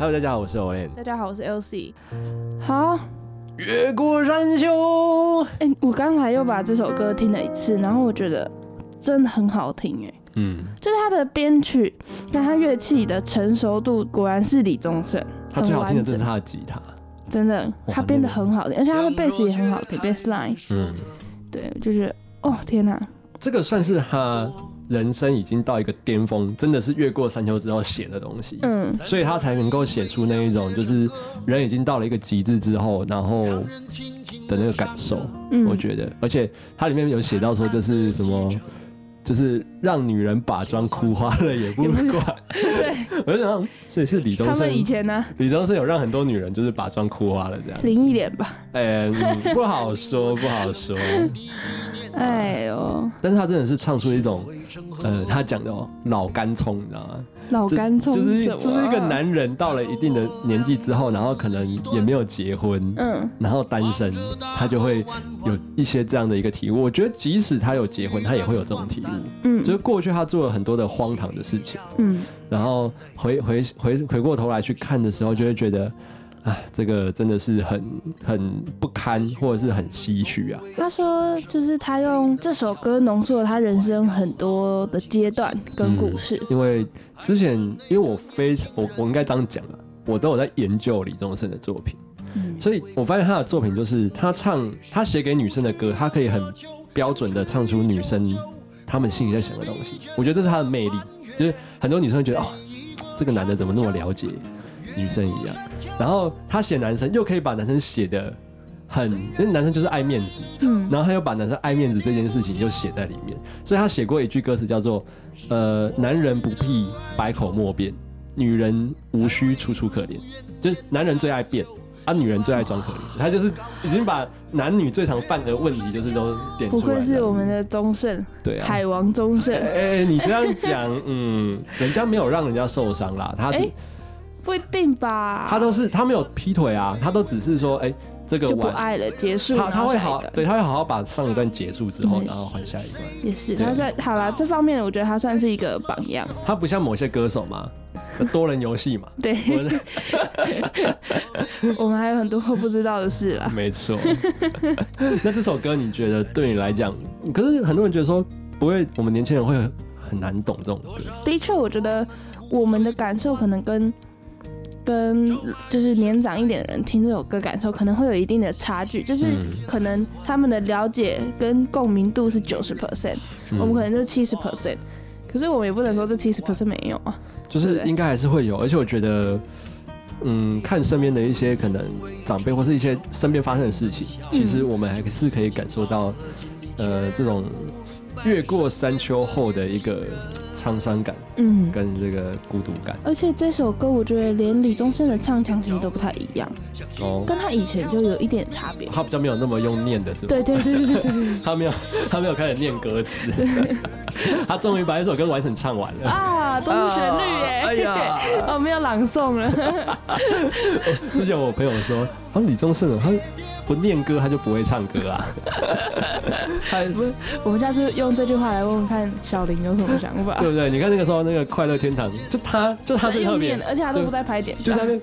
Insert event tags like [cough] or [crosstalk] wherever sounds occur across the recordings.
Hello，大家好，我是 Olen。大家好，我是 LC。好，越过山丘。哎、我刚才又把这首歌听了一次，然后我觉得真的很好听，哎，嗯，就是他的编曲跟他乐器的成熟度，果然是李宗盛，他最好听的就是他的吉他。真的，他编的很好听，而且他的贝斯也很好听，bass line，嗯，对，就是，哦天哪，这个算是他人生已经到一个巅峰，真的是越过山丘之后写的东西。嗯，所以他才能够写出那一种，就是人已经到了一个极致之后，然后的那个感受。嗯我觉得，而且它里面有写到说，就是什么，就是让女人把妆哭花了也不管。[laughs] 对，我就想，所以是李宗盛他们，以前呢，李宗盛有让很多女人就是把妆哭花了这样。林忆莲吧，嗯，不好说，不好说。哎呦，但是他真的是唱出一种，呃，他讲的哦，老干葱，你知道吗？就老干葱就是就是一个，男人到了一定的年纪之后，然后可能也没有结婚，嗯。然后单身，他就会有一些这样的一个体悟。我觉得即使他有结婚，他也会有这种体悟。嗯。就是过去他做了很多的荒唐的事情，嗯，然后回回回回过头来去看的时候，就会觉得，哎，这个真的是很很不堪，或者是很唏嘘啊。他说，就是他用这首歌浓缩了他人生很多的阶段跟故事。因为之前，因为我非常我我应该这样讲啊，我都有在研究李宗盛的作品，嗯所以我发现他的作品就是他唱他写给女生的歌，他可以很标准的唱出女生她们心里在想的东西。我觉得这是他的魅力，就是很多女生会觉得哦，这个男的怎么那么了解女生一样，然后他写男生又可以把男生写的很，因为男生就是爱面子，嗯。然后他又把男生爱面子这件事情就写在里面，所以他写过一句歌词叫做“呃，男人不必百口莫辩，女人无需楚楚可怜”，就是男人最爱辩，啊，女人最爱装可怜。他就是已经把男女最常犯的问题，就是都点不出来了。愧是我们的宗盛，对啊，海王宗盛。哎、，哎你这样讲，嗯，人家没有让人家受伤啦，他只、哎不一定吧？他都是他没有劈腿啊，他都只是说，哎、这个就不。爱了，结束，他然他会好，对，他会好好把上一段结束之后，嗯然后换下一段。也是，他算好啦，这方面我觉得他算是一个榜样。他不像某些歌手嘛，多人游戏嘛，[laughs] 对，我 [laughs] 我们还有很多不知道的事啦。没错。那这首歌你觉得对你来讲，可是很多人觉得说不会，我们年轻人会很很难懂这种歌。的确，我觉得我们的感受可能跟跟就是年长一点的人听这首歌感受可能会有一定的差距，就是嗯可能他们的了解跟共鸣度是九十 percent，嗯我们可能就是七十 percent。可是我们也不能说这七十 percent 没有啊。就是应该还是会有，而且我觉得，嗯，看身边的一些可能长辈或是一些身边发生的事情，其实我们还是可以感受到，呃，这种越过山丘后的一个沧桑感嗯，跟这个孤独感。而且这首歌我觉得连李宗盛的唱腔其实都不太一样，哦，跟他以前就有一点差别。他比较没有那么用念的是吗？对对对对对对对 [laughs] 他没有，他没有开始念歌词，他终于把一首歌完整唱完了。啊，都是旋律耶！哎呀，[laughs] 哦，没有朗诵了。[laughs] 之前我朋友说，啊，李宗盛哦，他不念歌他就不会唱歌啊。[laughs] 他不是，我们下次用这句话来问问看小林有什么想法对。不对？你看那个时候那个快乐天堂，就他就他最特别而且他都不在拍点就在那边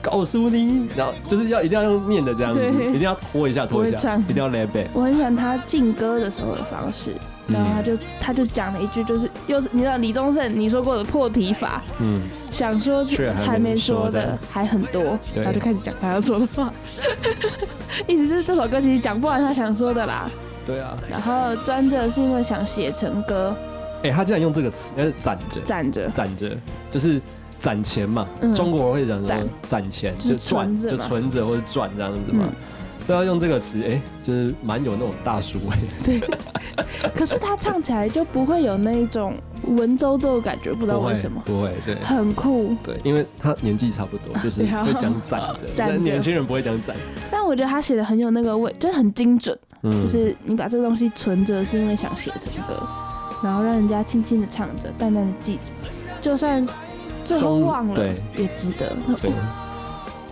告诉你，然后就是要一定要用念的这样子，一定要拖一下拖一下一定要 lay back。我很喜欢他进歌的时候的方式，嗯然后他就他就讲了一句，就是又是你知道李宗盛你说过的破题法，嗯，想说却还没说说的。的还很多，对。他就开始讲他要说的话，[laughs] 意思就是这首歌其实讲不完他想说的啦。对啊。然后专着是因为想写成歌，哎，他竟然用这个词，那是攒着。攒着，攒着，就是攒钱嘛。嗯。中国人会讲说攒。攒钱，就是存着嘛。存着或者赚这样子嘛嗯。都要用这个词，哎，就是蛮有那种大叔味。[laughs] 对可是他唱起来就不会有那一种文绉绉的感觉，不知道为什么，不会，对很酷。对，因为他年纪差不多，就是会讲攒 [laughs] 着，年轻人不会讲攒。但我觉得他写的很有那个味，就是很精准，嗯就是你把这个东西存着，是因为想写成歌，然后让人家轻轻的唱着，淡淡的记着，就算最后忘了对也值得。对，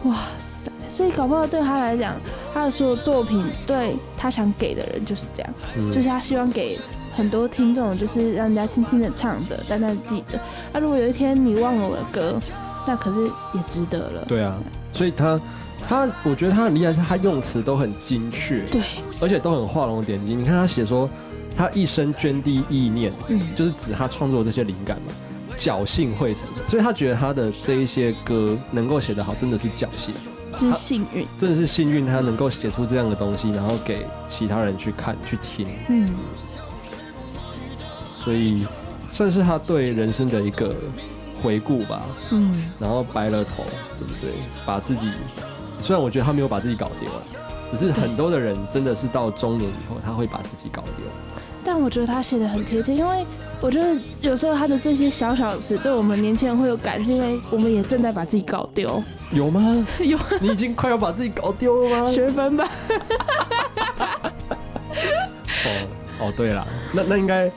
哇塞！所以搞不好对他来讲，他的所有作品对他想给的人就是这样，嗯就是他希望给很多听众，就是让人家轻轻的唱着，淡淡的记着。那、如果有一天你忘了我的歌，那可是也值得了。对啊，所以他他，我觉得他很厉害，是他用词都很精确，对，而且都很画龙点睛。你看他写说，他一生涓滴意念，嗯，就是指他创作这些灵感嘛，侥幸汇成的。所以他觉得他的这一些歌能够写得好，真的是侥幸，就是幸运。真的是幸运，他能够写出这样的东西，然后给其他人去看去听。嗯，所以算是他对人生的一个回顾吧。嗯，然后白了头，对不对？把自己，虽然我觉得他没有把自己搞丢了，只是很多的人真的是到中年以后，他会把自己搞丢。但我觉得他写的很贴切，因为我觉得有时候他的这些小小的词，对我们年轻人会有感，是因为我们也正在把自己搞丢。有吗？[laughs] 有你已经快要把自己搞丢了吗？[laughs] 学分吧？[laughs] 哦哦，对了，那那应该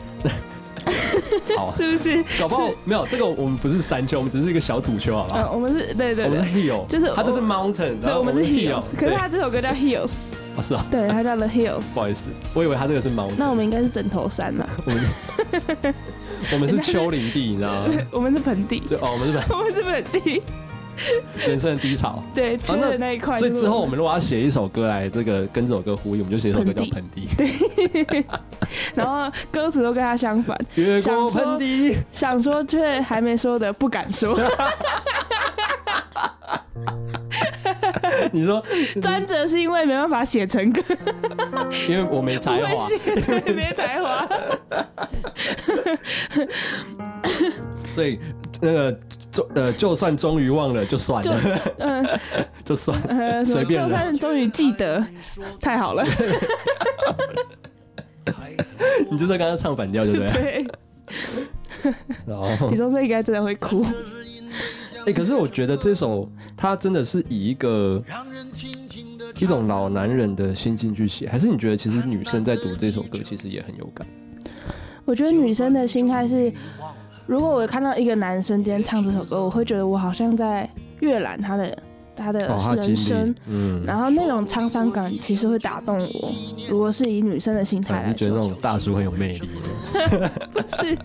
好，[laughs] 是不是？搞不好没有这个，我们不是山丘，我们只是一个小土丘，好不嗯，好？我们是对对我们是，hill，就是他这是 mountain，对，然后我们是 hill，Hills，可是他这首歌叫 Hills，啊是啊，对，他叫 The Hills。不好意思，我以为他这个是那 mountain，那我们应该是枕头山嘛？我们我们是丘陵地，你知道吗？[laughs] 我们是盆地，就哦，我们是盆 [laughs] 我们是盆地，[laughs] 人生的低潮。对，缺的那一块。所以之后我们如果要写一首歌来这个跟这首歌呼应，我们就写一首歌叫《盆地》。[laughs] 对，然后歌词都跟他相反，越过盆地。想说却还没说的不敢说，[laughs] 你说，专责是因为没办法写成歌，因为我没才华，对，没才华。所以那个就呃，就算终于忘了，就算了，嗯 [laughs] 就算随便就算终于记得，太好了，[laughs] 你就在刚刚唱反调，对不对？对。然后你，说这应该真的会哭，哎，可是我觉得这首他真的是以一个一种老男人的心境去写，还是你觉得其实女生在读这首歌其实也很有感？我觉得女生的心态是，如果我看到一个男生今天唱这首歌，我会觉得我好像在阅览他的他的人生历，，嗯，然后那种沧桑感其实会打动我。如果是以女生的心态来你觉得那，种大叔很有魅力？[laughs] [laughs] 不是，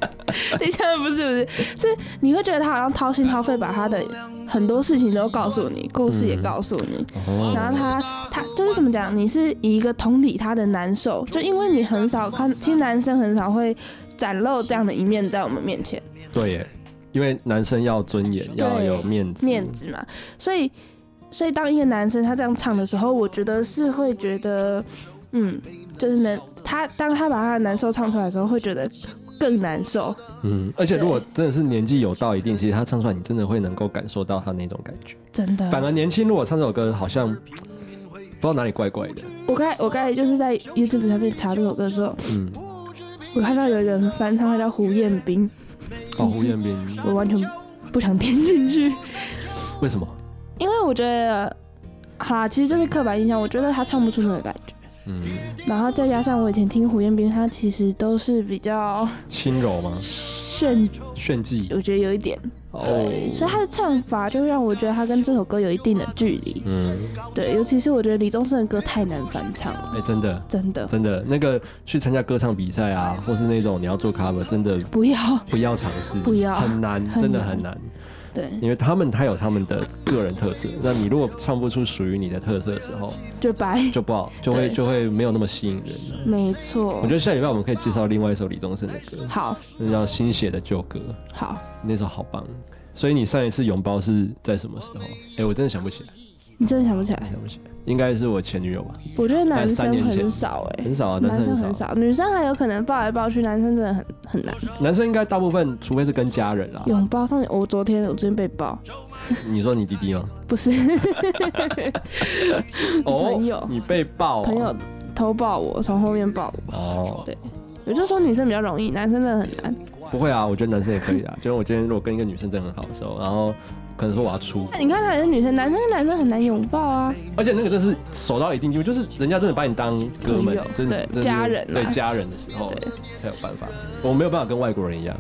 等一下不是不是，是你会觉得他好像掏心掏肺把他的很多事情都告诉你，故事也告诉你，哦，然后他他就是怎么讲，你是以一个同理他的难受，就因为你很少看，其实男生很少会展露这样的一面在我们面前。对耶，因为男生要尊严，要有面子，面子嘛，所以所以当一个男生他这样唱的时候，我觉得是会觉得，嗯，就是能他当他把他的难受唱出来的时候，会觉得更难受。嗯，而且如果真的是年纪有到一定，其实他唱出来，你真的会能够感受到他那种感觉。真的，反而年轻，如果唱这首歌，好像不知道哪里怪怪的。我刚才我刚才就是在 YouTube 上面查这首歌的时候，嗯，我看到有人翻唱，他叫胡彦斌，哦，胡彦斌，我完全不想听进去，为什么？因为我觉得，好啦，其实就是刻板印象，我觉得他唱不出那个感觉。嗯，然后再加上我以前听胡彦斌，他其实都是比较轻柔吗？炫，炫技我觉得有一点。哦，对，所以他的唱法就会让我觉得他跟这首歌有一定的距离。嗯，对，尤其是我觉得李宗盛的歌太难翻唱了，哎，真的。真的真的，那个去参加歌唱比赛啊，或是那种你要做 cover，真的不要。不要尝试，不要很难，很难真的很难。对，因为他们他有他们的个人特色，那你如果唱不出属于你的特色的时候，就白，就不好，就会就会没有那么吸引人。没错我觉。得下礼拜我们可以介绍另外一首李宗盛的歌，好那叫《新写的旧歌》，好，那首好棒。所以你上一次拥抱是在什么时候？哎、我真的想不起来，你真的想不起来？想不起来，应该是我前女友吧？我觉得男生很少哎、很少啊，男男生很少。女生还有可能抱来抱去，男生真的很很难男生应该大部分，除非是跟家人啦。拥抱。上我昨天我昨天被抱，你说你弟弟吗？[laughs] 不是朋友你被抱、朋友偷抱我，从后面抱我。哦，对我就说女生比较容易，男生真的很难。不会啊，我觉得男生也可以啊。就是我今天如果跟一个女生真的很好的时候，然后可能说我要出，那你看男生女生，男生跟男生很难拥抱啊。而且那个真是熟到一定地步，就是人家真的把你当哥们真的家人啊对家人的时候才有办法。我没有办法跟外国人一样。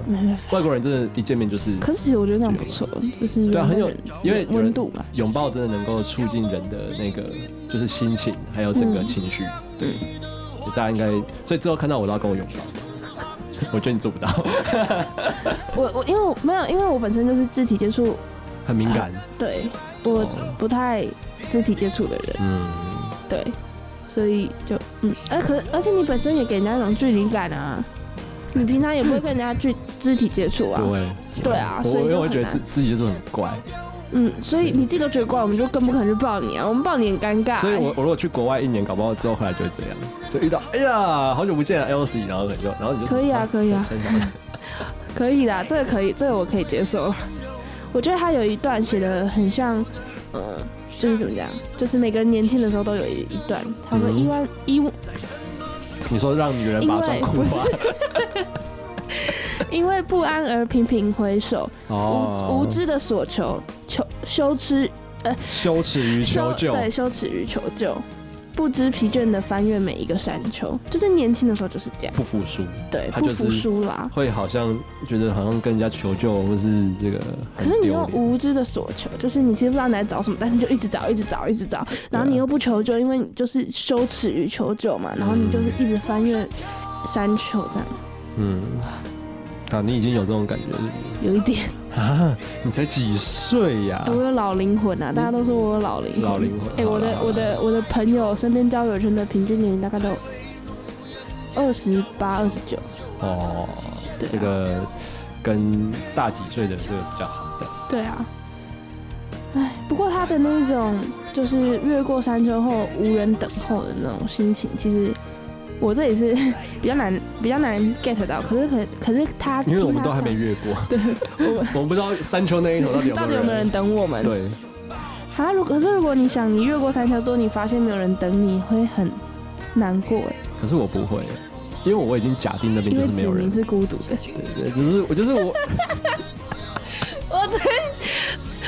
外国人真的，一见面就是可是其实我觉得这样不错，就是对啊，很有人，因为温度嘛。拥抱真的能够促进人的那个就是心情，还有整个嗯情绪。对，就大家应该，所以之后看到我都要跟我拥抱。[laughs] 我觉得你做不到。[laughs] 我我因为我没有，因为我本身就是肢体接触很敏感，对我哦。不太肢体接触的人，嗯，对，所以就嗯，哎、可而且你本身也给人家一种距离感啊，你平常也不会跟人家去肢体接触啊，对，对啊，我所以因为我会觉得自自己就是很怪，嗯，所以你自己都觉得怪，我们就更不可能去抱你啊，我们抱你很尴尬、所以我我如果去国外一年，搞不好之后回来就会这样，就遇到哎呀好久不见了 Elsie，然后就然后你就可以啊可以啊。[laughs] 可以啦，这个可以，这个我可以接受。我觉得他有一段写的很像，呃，就是怎么讲，就是每个人年轻的时候都有一一段，他们嗯。因为因你说让女人因把妆为不裤花是，因为不安而频频回首，哦。无无知的所求，求羞耻羞耻于求救，对，羞耻于求救，不知疲倦的翻越每一个山丘，就是年轻的时候就是这样，不服输，对，不服输啦。会好像觉得好像跟人家求救或是这个可是你用无知的所求，就是你其实不知道你在找什么，但是你就一直找，一直找，一直找，然啊后你又不求救，因为你就是羞耻于求救嘛，然后你就是一直翻越山丘这样，嗯，啊，你已经有这种感觉是不是有一点，啊？你才几岁呀？哎、？我有老灵魂啊，大家都说我有老灵魂，老灵魂哎、我的我的我的朋友身边交友圈的平均年龄大概都二十八、二十九，哦，对啊。这个跟大几岁的这个比较好的，对啊，哎，不过他的那种就是越过山丘后无人等候的那种心情，其实我这也是 [laughs] 比较难比较难 get 到。可是可可是他，因为我们都还没，越过，[laughs] 对，我们我们不知道山丘那一头到底有没有到底有没有人等我们？对，啊，如可是如果你想你越过山丘之后，你发现没有人等你，会很难过哎，可是我不会，因为我已经假定那边就是没有人，是孤独的。对对，就是我就是我，我昨天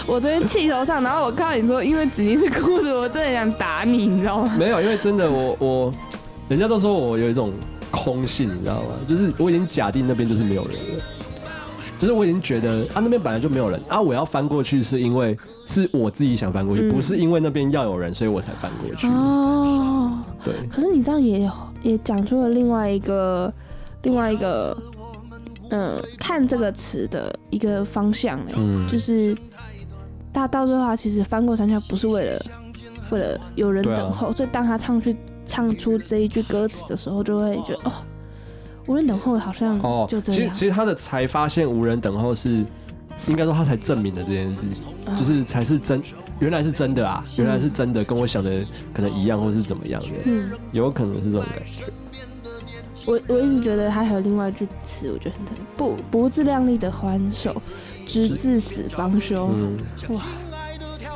我昨天气头上，然后我看到你说因为子怡是孤独，我真的很想打你，你知道吗？没有，因为真的我我，人家都说我有一种空性，你知道吗？就是我已经假定那边就是没有人了，就是我已经觉得啊那边本来就没有人啊，我要翻过去是因为是我自己想翻过去，嗯不是因为那边要有人，所以我才翻过去。哦。对，可是你这样也也讲出了另外一个另外一个，嗯、看这个词的一个方向哎、嗯，就是他到最后他其实翻过山丘不是为了为了有人对啊等候，所以当他唱去唱出这一句歌词的时候，就会觉得哦，无人等候好像哦，就这样，其实其实他的才发现无人等候是，应该说他才证明了这件事情，啊就是才是真，原来是真的啊，原来是真的，跟我想的可能一样，或是怎么样的，嗯，有可能是这种感觉。我我一直觉得他还有另外一句词，我觉得很特别不不自量力的还手，直至死方休，嗯，哇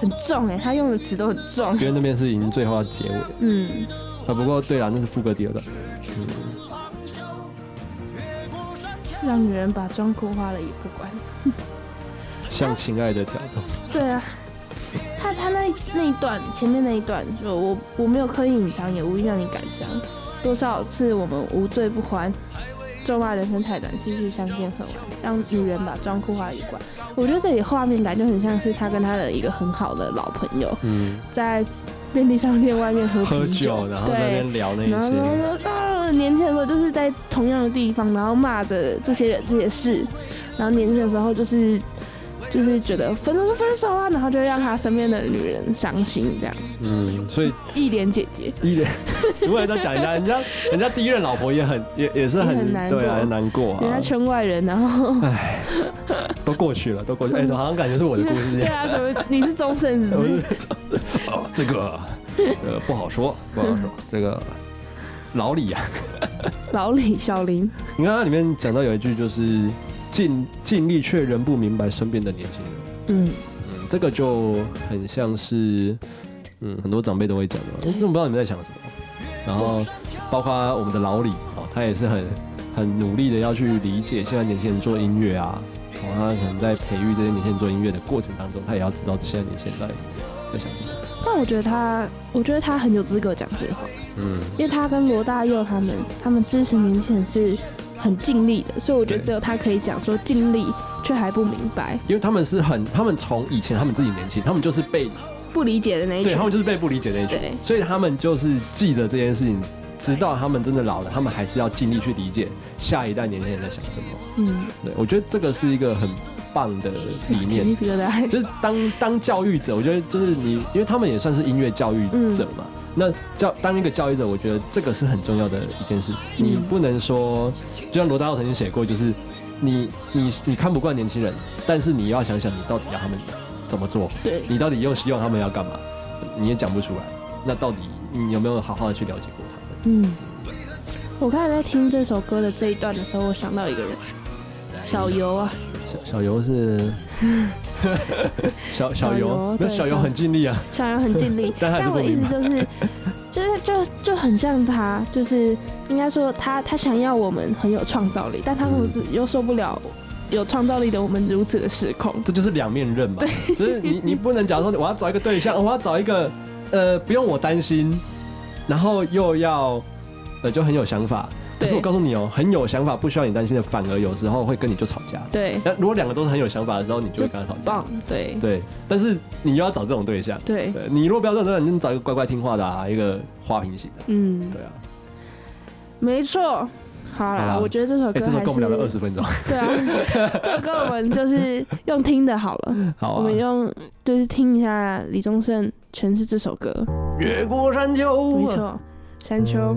很重哎、他用的词都很重。因，为那边是已经最后要结尾嗯。啊。不过对啦，那是副歌第二段。嗯，让女人把妆哭花了也不管。[laughs] 向情爱的挑逗。对啊，他他那那一段前面那一段，就我我没有刻意隐藏，也无意让你感伤。多少次我们无醉不欢，咒骂人生太短，失去相见恨晚，让女人把妆哭花了也不管。我觉得这里画面感就很像是他跟他的一个很好的老朋友嗯，在便利商店外面喝喝啤酒，然后在那对。边聊那些然后些。说啊，年轻的时候就是在同样的地方，然后骂着这些人这些事，然后年轻的时候就是就是觉得分手就分手啊，然后就让他身边的女人伤心，这样嗯，所以一莲姐姐，一脸，[laughs] 如果要讲人家，人 [laughs] 家人家第一任老婆也很也也是也很很难过对啊，很难过人家啊，圈外人，然后都过去了，都过去。哎，好像感觉是我的故事一对样。[laughs] 啊，怎么你是终身是不是？哦，这个呃不好说，不好说。这个老李啊，老李小林，你看它里面讲到有一句就是尽尽力却仍不明白身边的年轻人。嗯，嗯，这个就很像是，嗯，很多长辈都会讲的，我对真的不知道你们在想什么。然后，包括我们的老李哦，他也是很很努力的要去理解现在年轻人做音乐啊，哦，他可能在培育这些年轻人做音乐的过程当中，他也要知道现在年轻人在在想什么。但我觉得他，我觉得他很有资格讲这话，嗯，因为他跟罗大佑他们，他们支持年轻人是很尽力的，所以我觉得只有他可以讲说尽力却还不明白、因为他们是很，他们从以前他们自己年轻，他们就是被不理解的那一群对他。们就是被不理解那一群，所以他们就是记着这件事情，直到他们真的老了，他们还是要尽力去理解下一代年轻人在想什么。嗯，对，我觉得这个是一个很棒的理念。就是当当教育者，我觉得就是你，因为他们也算是音乐教育者嘛。那教当一个教育者，我觉得这个是很重要的一件事。你不能说，就像罗大佑曾经写过，就是你你你看不惯年轻人，但是你要想想你到底要他们怎么做，对，你到底又希望他们要干嘛，你也讲不出来。那到底你有没有好好的去了解过他们？嗯，我刚才在听这首歌的这一段的时候，我想到一个人，小游啊，小小游是 [laughs] 小小小游游，那小游很尽力啊。小游很尽力，[laughs] 但我的意思就是，就是 [laughs] 就就很像他，就是应该说他他想要我们很有创造力，但他又是又受不了有创造力的我们如此的失控。这就是两面刃嘛。对就是你你不能假如说我要找一个对象，我要找一个呃不用我担心，然后又要呃就很有想法。可是我告诉你哦，很有想法不需要你担心的，反而有时候会跟你就吵架。对，那如果两个都是很有想法的时候，你就会跟他吵架棒。，对对，但是你又要找这种对象。对，对你如果不要这种对象，你就找一个乖乖听话的啊，一个花瓶型的。嗯，对啊，没错。好我觉得这首哎，歌还这首跟我们聊了二十分钟。对啊，[laughs] 这首歌我们就是用听的好了，好啊我们，用就是听一下李宗盛诠释这首歌。越过山丘。没错，山丘。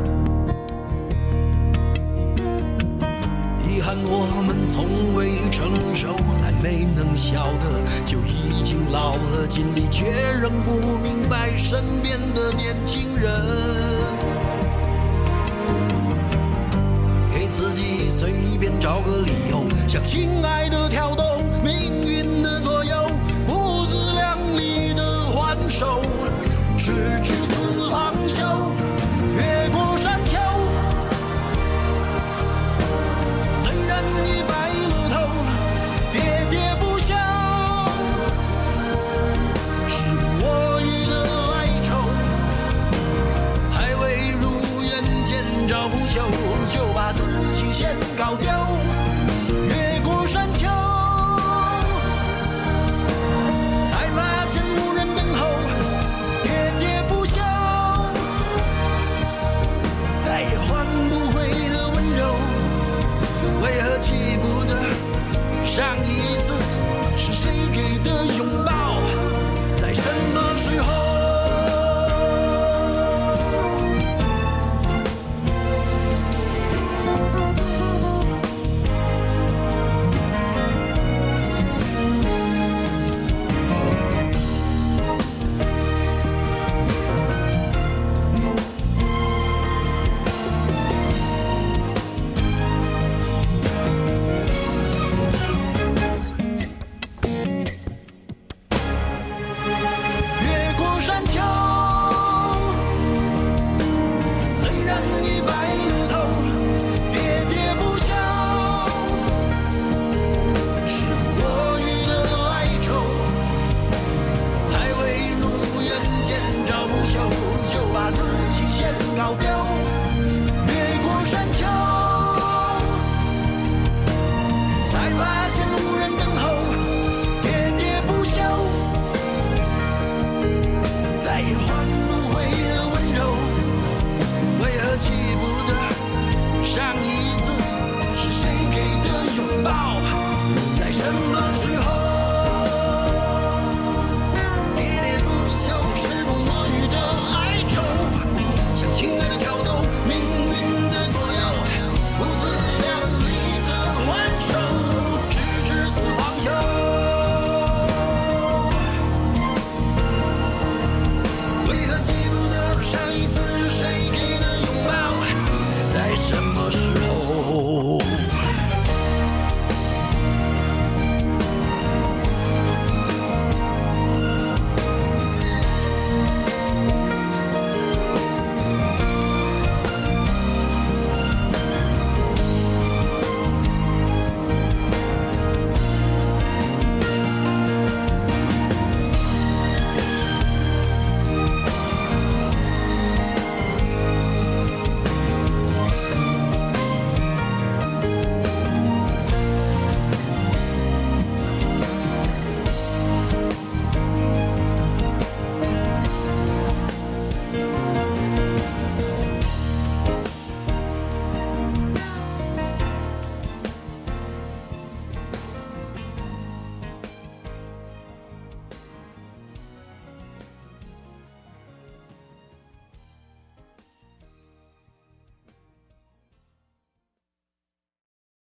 遗憾我们从未成熟，还没能晓得，就已经老了，尽力却仍不明白身边的年轻人。给自己随便找个理由，向心爱的跳动，命运 I'll.